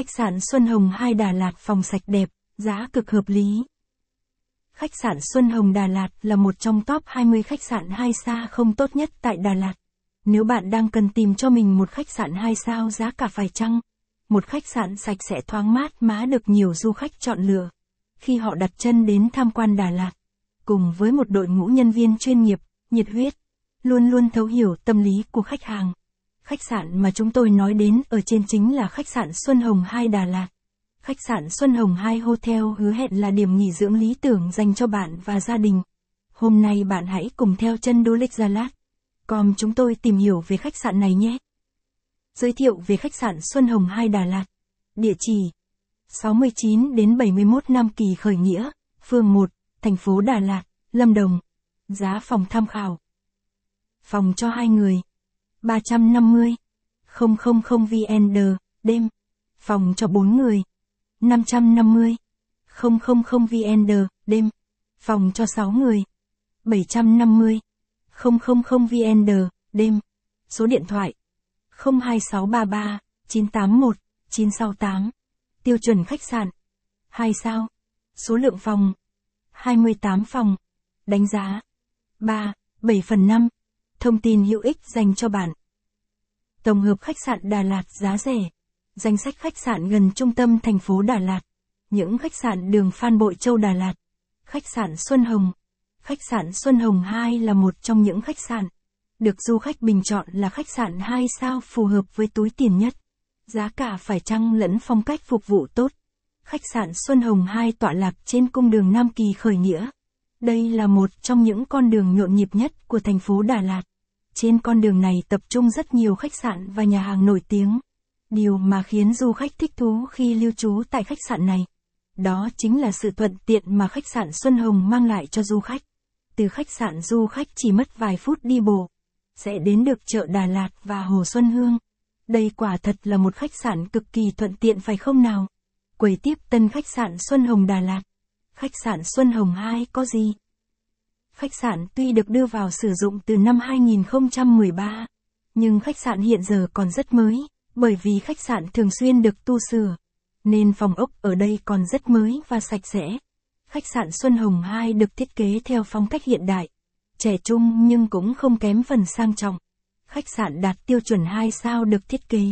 Khách sạn Xuân Hồng 2 Đà Lạt phòng sạch đẹp, giá cực hợp lý. Khách sạn Xuân Hồng Đà Lạt là một trong top 20 khách sạn 2 sao không tốt nhất tại Đà Lạt. Nếu bạn đang cần tìm cho mình một khách sạn 2 sao giá cả phải chăng? Một khách sạn sạch sẽ thoáng mát má được nhiều du khách chọn lựa. Khi họ đặt chân đến tham quan Đà Lạt, cùng với một đội ngũ nhân viên chuyên nghiệp, nhiệt huyết, luôn luôn thấu hiểu tâm lý của khách hàng. Khách sạn mà chúng tôi nói đến ở trên chính là khách sạn Xuân Hồng 2 Đà Lạt. Khách sạn Xuân Hồng 2 Hotel hứa hẹn là điểm nghỉ dưỡng lý tưởng dành cho bạn và gia đình. Hôm nay bạn hãy cùng theo chân Du lịch Gia Lát. Com chúng tôi tìm hiểu về khách sạn này nhé. Giới thiệu về khách sạn Xuân Hồng 2 Đà Lạt. Địa chỉ 69 đến 71 Nam Kỳ khởi nghĩa, phường 1, thành phố Đà Lạt, Lâm Đồng. Giá phòng tham khảo. Phòng cho hai người 350 000 VND đêm. Phòng cho 4 người 550 000 VND đêm. Phòng cho 6 người 750 000 VND đêm. Số điện thoại 02633 981 968. Tiêu chuẩn khách sạn 2 sao. Số lượng phòng 28 phòng. Đánh giá 3, 7 phần 5. Thông tin hữu ích dành cho bạn. Tổng hợp khách sạn Đà Lạt giá rẻ. Danh sách khách sạn gần trung tâm thành phố Đà Lạt. Những khách sạn đường Phan Bội Châu Đà Lạt. Khách sạn Xuân Hồng. Khách sạn Xuân Hồng 2 là một trong những khách sạn được du khách bình chọn là khách sạn 2 sao phù hợp với túi tiền nhất. Giá cả phải chăng lẫn phong cách phục vụ tốt. Khách sạn Xuân Hồng 2 tọa lạc trên cung đường Nam Kỳ khởi nghĩa. Đây là một trong những con đường nhộn nhịp nhất của thành phố Đà Lạt. Trên con đường này tập trung rất nhiều khách sạn và nhà hàng nổi tiếng. Điều mà khiến du khách thích thú khi lưu trú tại khách sạn này. Đó chính là sự thuận tiện mà khách sạn Xuân Hồng mang lại cho du khách. Từ khách sạn du khách chỉ mất vài phút đi bộ, sẽ đến được chợ Đà Lạt và Hồ Xuân Hương. Đây quả thật là một khách sạn cực kỳ thuận tiện phải không nào? Quầy tiếp tân khách sạn Xuân Hồng Đà Lạt. Khách sạn Xuân Hồng 2 có gì? Khách sạn tuy được đưa vào sử dụng từ năm 2013, nhưng khách sạn hiện giờ còn rất mới, bởi vì khách sạn thường xuyên được tu sửa, nên phòng ốc ở đây còn rất mới và sạch sẽ. Khách sạn Xuân Hồng 2 được thiết kế theo phong cách hiện đại, trẻ trung nhưng cũng không kém phần sang trọng. Khách sạn đạt tiêu chuẩn 2 sao được thiết kế